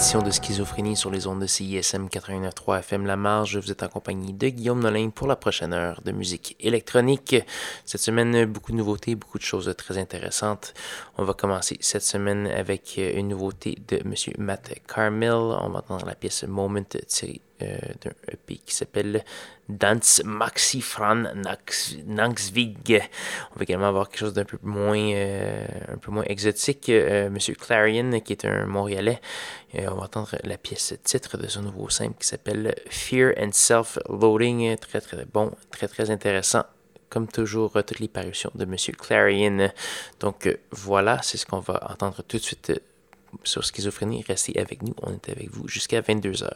de Schizophrénie sur les ondes de CISM 89.3 FM La Marge. Vous êtes en compagnie de Guillaume Nolin pour la prochaine heure de musique électronique. Cette semaine, beaucoup de nouveautés, beaucoup de choses très intéressantes. On va commencer cette semaine avec une nouveauté de M. Matt Carmel. On va entendre la pièce Moment tirée d'un EP qui s'appelle Dance Maxi Fran Nangsvig. On va également avoir quelque chose d'un peu moins, euh, un peu moins exotique. Euh, Monsieur Clarion, qui est un Montréalais. on va entendre la pièce titre de son nouveau simple qui s'appelle Fear and Self-Loading. Très très bon, très très intéressant comme toujours, toutes les parutions de Monsieur Clarion. Donc voilà, c'est ce qu'on va entendre tout de suite sur Schizophrénie. Restez avec nous, on est avec vous jusqu'à 22h.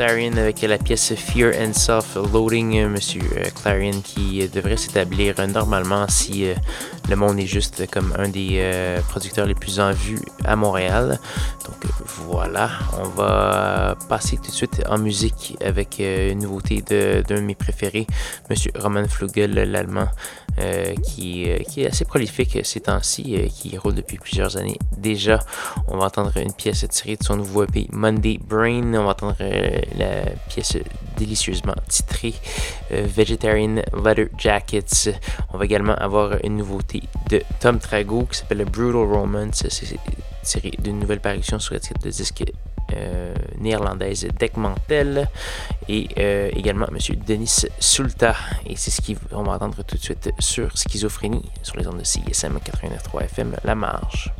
Avec la pièce Fear and Self-Loading. Monsieur Clarion qui devrait s'établir normalement si le Monde est juste comme un des producteurs les plus en vue à Montréal. Donc voilà, on va passer tout de suite en musique avec une nouveauté d'un de, mes préférés, Monsieur Roman Flugel, l'allemand, qui, qui, est assez prolifique ces temps-ci, qui roule depuis plusieurs années déjà. On va entendre une pièce tirée de son nouveau EP Monday Brain. On va entendre euh, la pièce délicieusement titrée euh, Vegetarian Leather Jackets. On va également avoir une nouveauté de Tom Trago qui s'appelle Brutal Romance. C'est tiré d'une nouvelle parution sur titre de disque euh, néerlandaise Deckmantel et également Monsieur Denis Sulta. Et c'est ce qu'on va entendre tout de suite sur Schizophrénie sur les ondes de CISM 89.3 FM La Marge.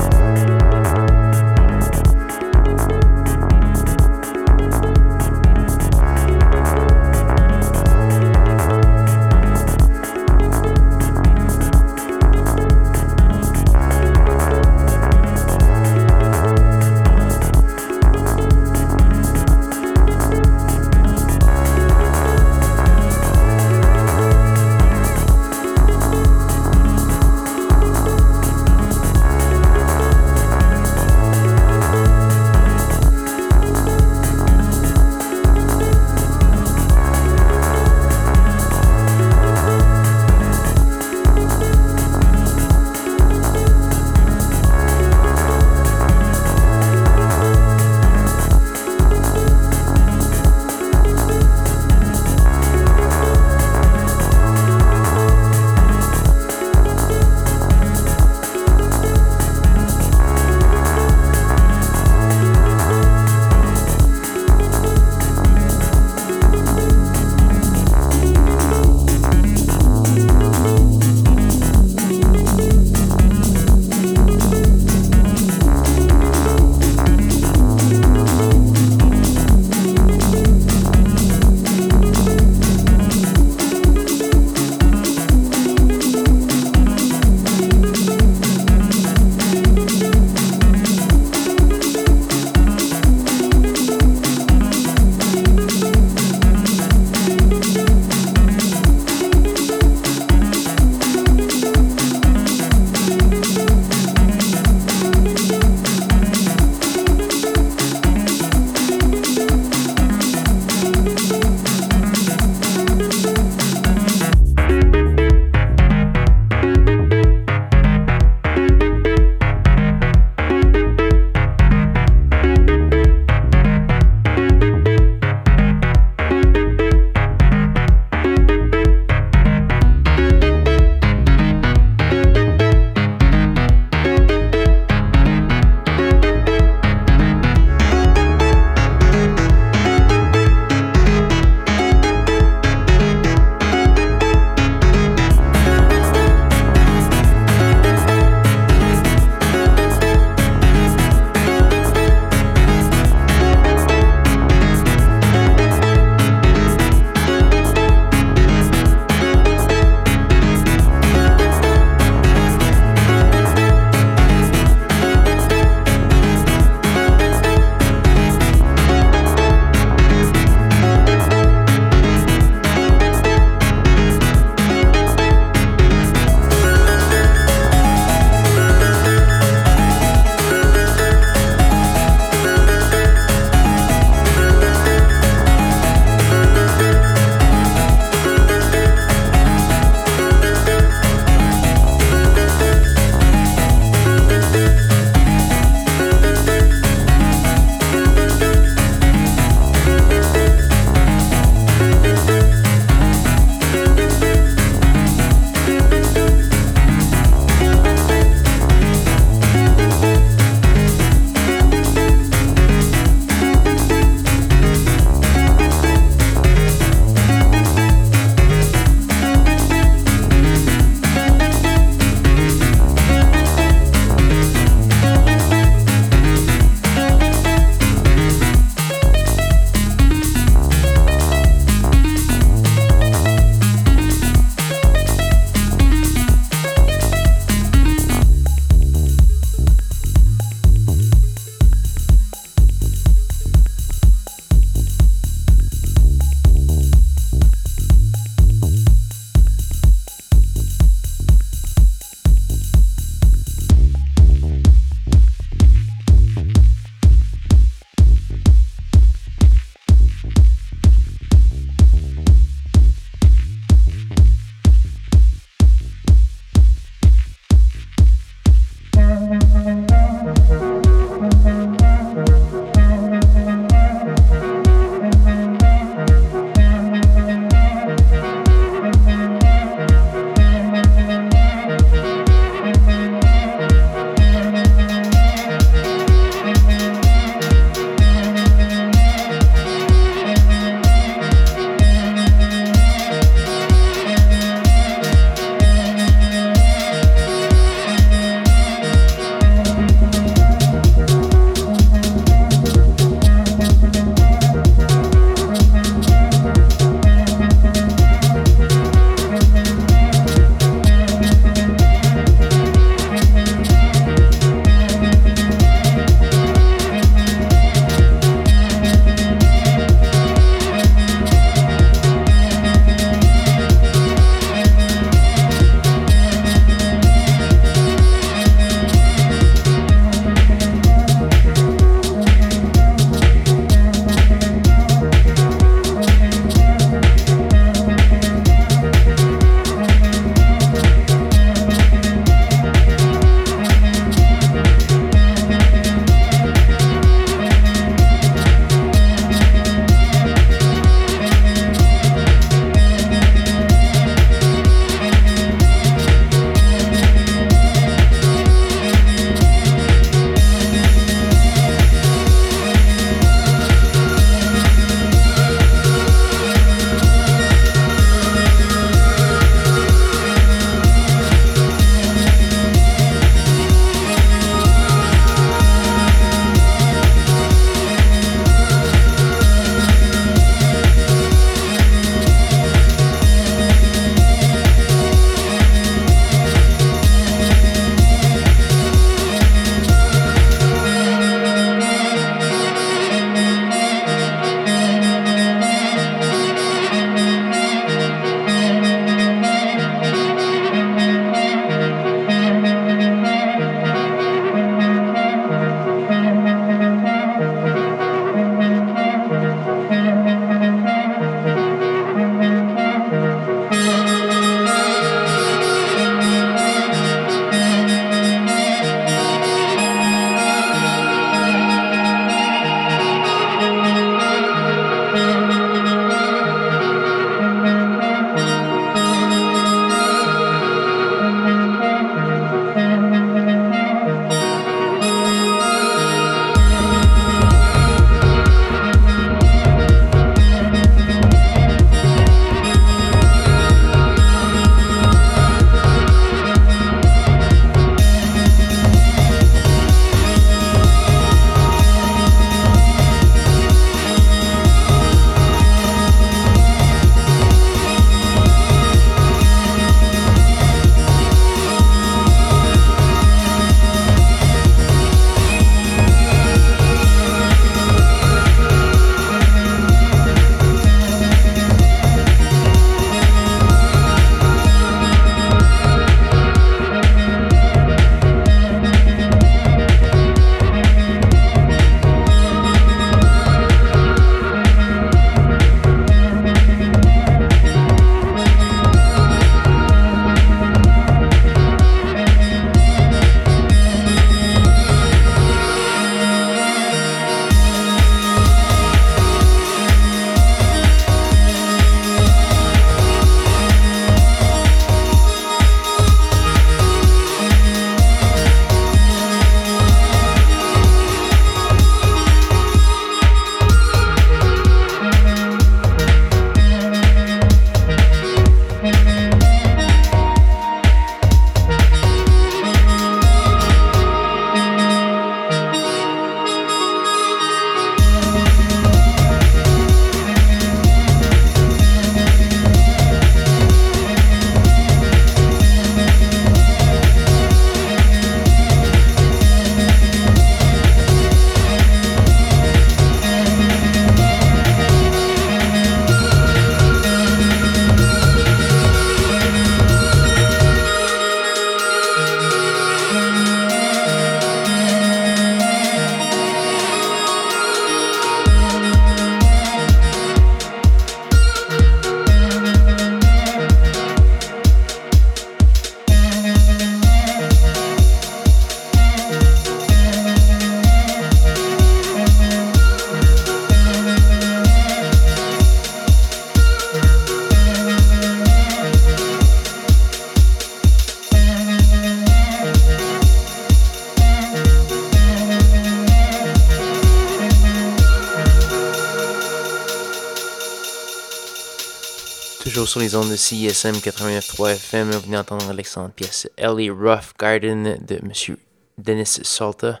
Sur les ondes de CISM 89.3 FM. Vous venez d'entendre l'excellente pièce Ellie Rough Garden de Monsieur Dennis Salta.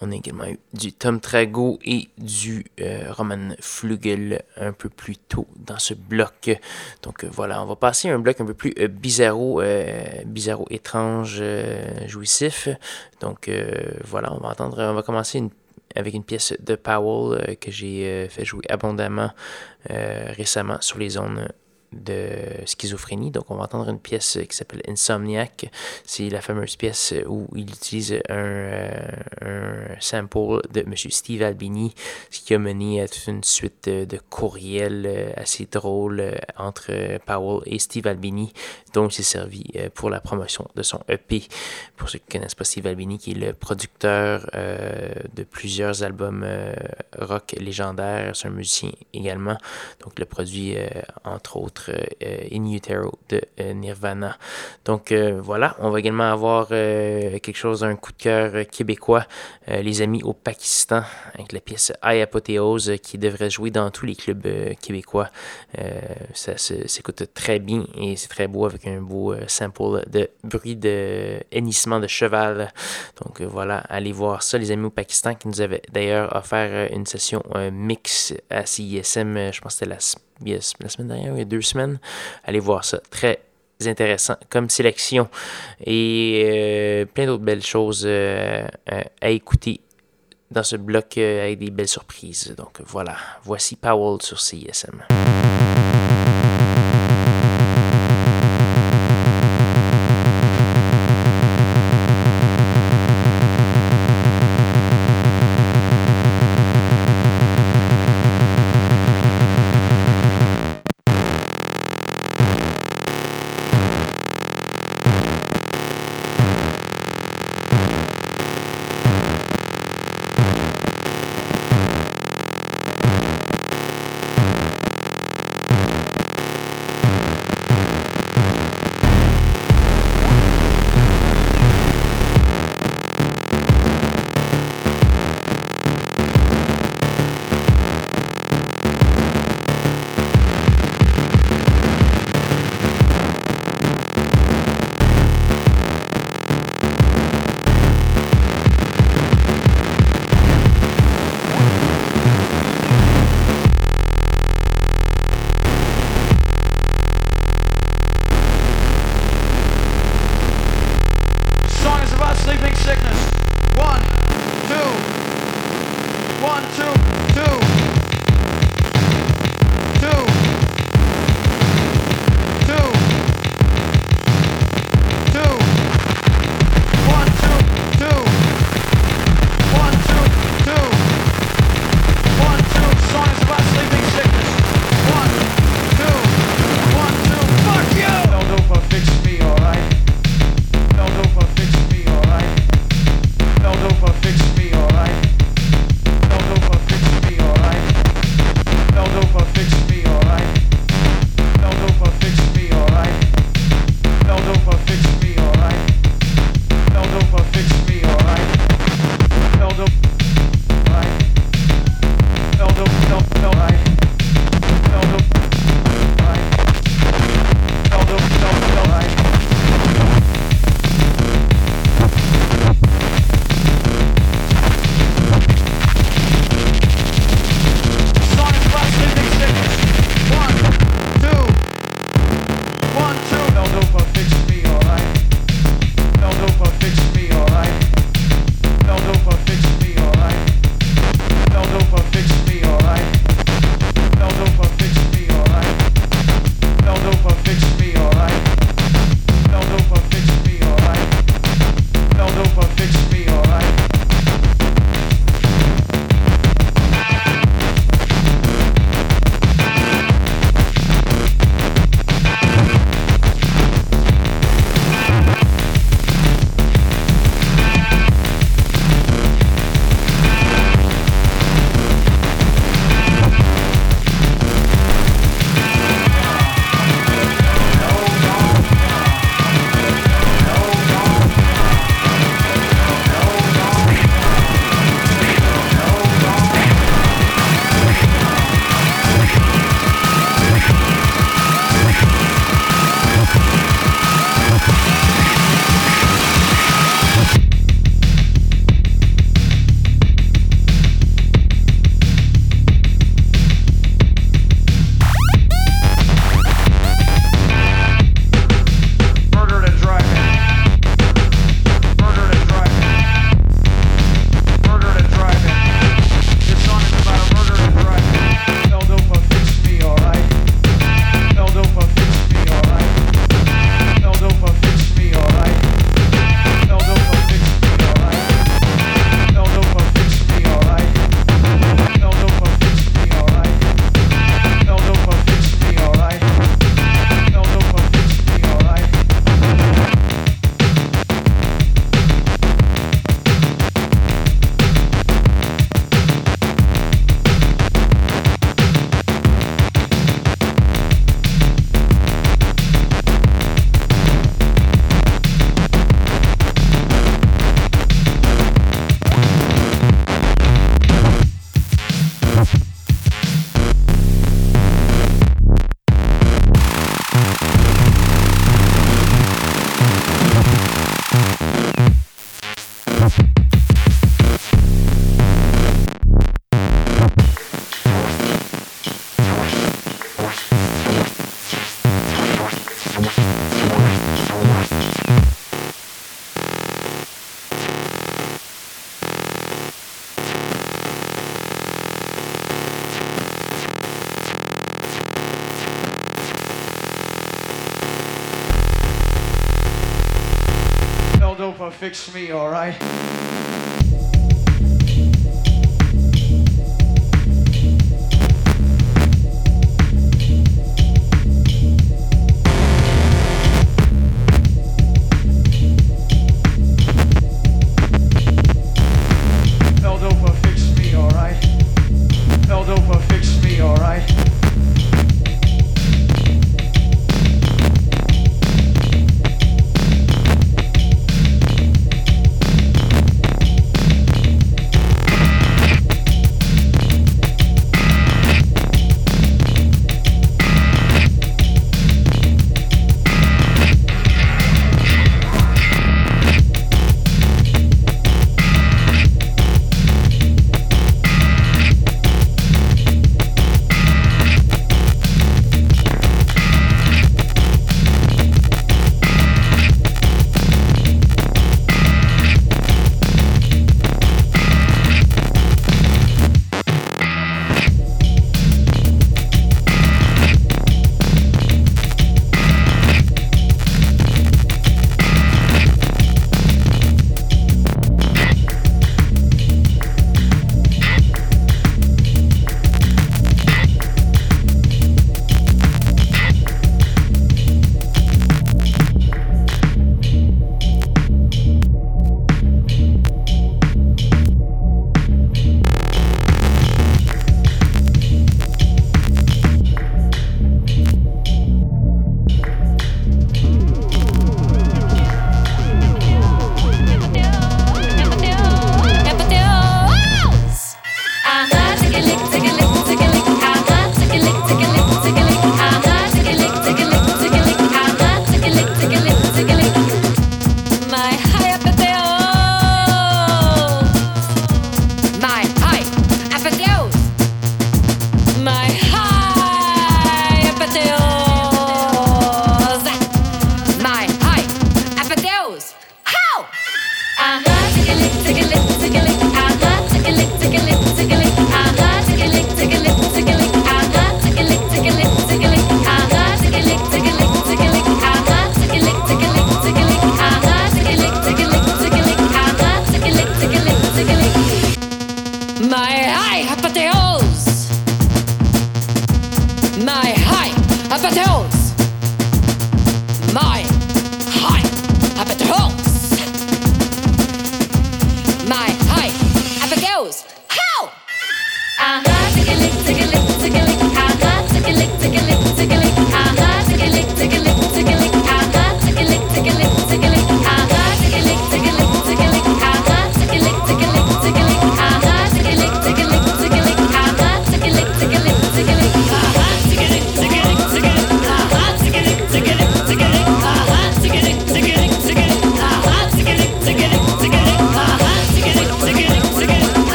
On a également eu du Tom Trago et du euh, Roman Flugel un peu plus tôt dans ce bloc. Donc euh, voilà, on va passer à un bloc un peu plus euh, bizarro, bizarro étrange, jouissif. Donc voilà, on va entendre, on va commencer avec une pièce de Powell que j'ai fait jouer abondamment récemment sur les zones de schizophrénie. Donc, on va entendre une pièce qui s'appelle Insomniac. C'est la fameuse pièce où il utilise un, euh, sample de M. Steve Albini, ce qui a mené à toute une suite de, courriels euh, assez drôles euh, entre Powell et Steve Albini, dont il s'est servi pour la promotion de son EP. Pour ceux qui ne connaissent pas Steve Albini, qui est le producteur de plusieurs albums rock légendaires, c'est un musicien également. Donc, le produit, entre autres, euh, In Utero de euh, Nirvana. Donc euh, voilà, on va également avoir quelque chose, un coup de cœur québécois, les amis au Pakistan, avec la pièce High Apothéose qui devrait jouer dans tous les clubs québécois. ça s'écoute très bien et c'est très beau avec un beau sample de bruit de hennissement de cheval. Donc voilà, allez voir ça, les amis au Pakistan qui nous avaient d'ailleurs offert une session mix à CISM, je pense que c'était la la semaine dernière, il y a deux semaines. Allez voir ça. Très intéressant comme sélection et euh, plein d'autres belles choses euh, à écouter dans ce bloc euh, avec des belles surprises. Donc voilà, voici Powell sur CISM. one, two. Fix me, alright?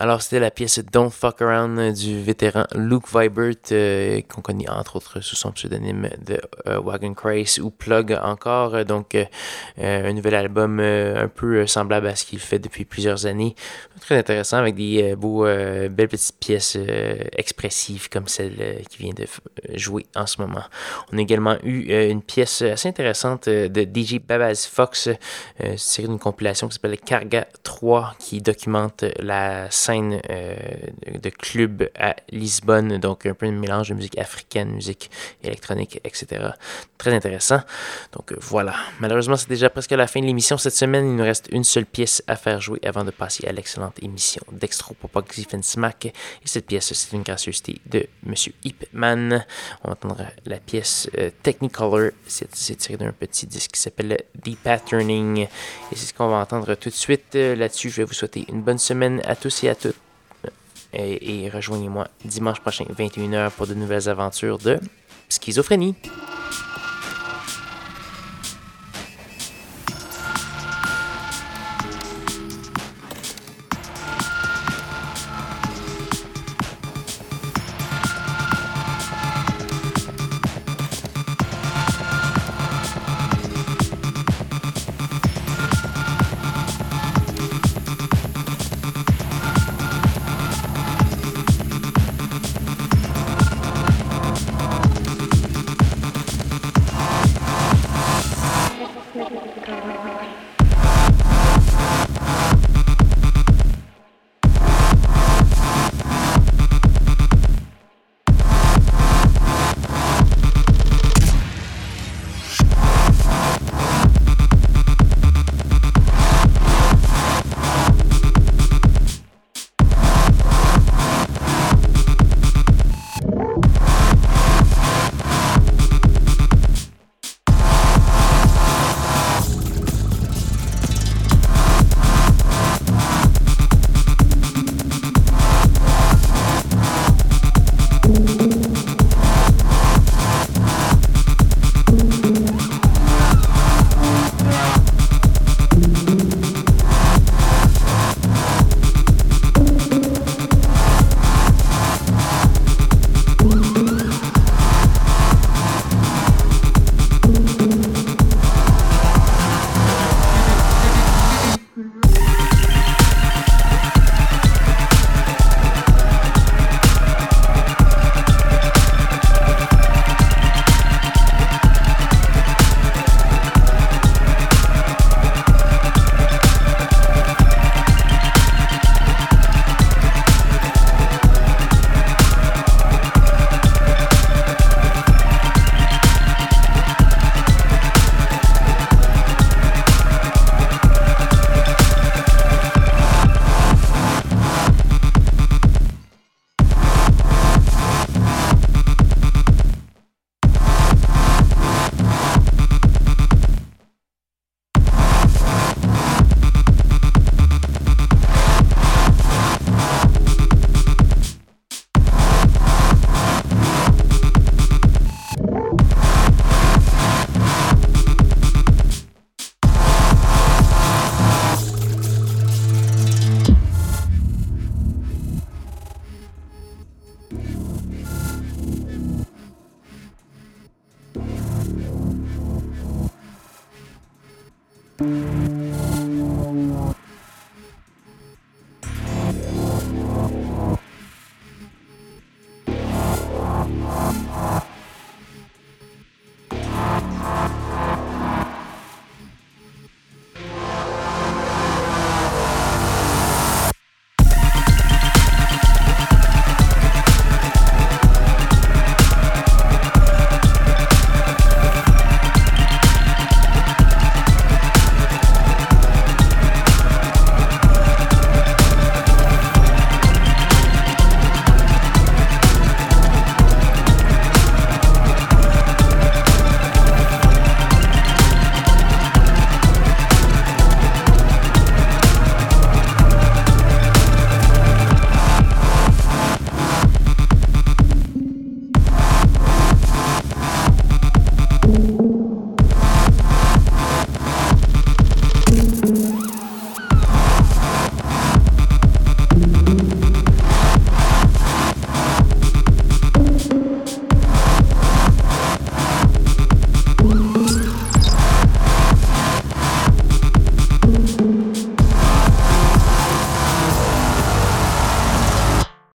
Alors, c'était la pièce Don't Fuck Around du vétéran Luke Vibert, euh, qu'on connaît entre autres sous son pseudonyme de euh, Wagon Craze ou Plug encore. Donc, euh, euh, un nouvel album un peu semblable à ce qu'il fait depuis plusieurs années. Très intéressant avec des beaux, belles petites pièces expressives comme celle qui vient de jouer en ce moment. On a également eu une pièce assez intéressante de DJ Babaz Fox, tirée d'une compilation qui s'appelle Carga 3, qui documente la scène euh, de club à Lisbonne, donc un peu un mélange de musique africaine, musique électronique, etc. Très intéressant. Donc euh, voilà. Malheureusement, c'est déjà presque la fin de l'émission cette semaine. Il nous reste une seule pièce à faire jouer avant de passer à l'excellente émission d'Extro-Popoxy Smack. Et cette pièce, c'est une gracieuseté de Monsieur Hipman. On va entendre la pièce euh, Technicolor. C'est tiré d'un petit disque qui s'appelle Depatterning. Et c'est ce qu'on va entendre tout de suite. Là-dessus, je vais vous souhaiter une bonne semaine à tous et à et rejoignez-moi dimanche prochain, 21h, pour de nouvelles aventures de schizophrénie.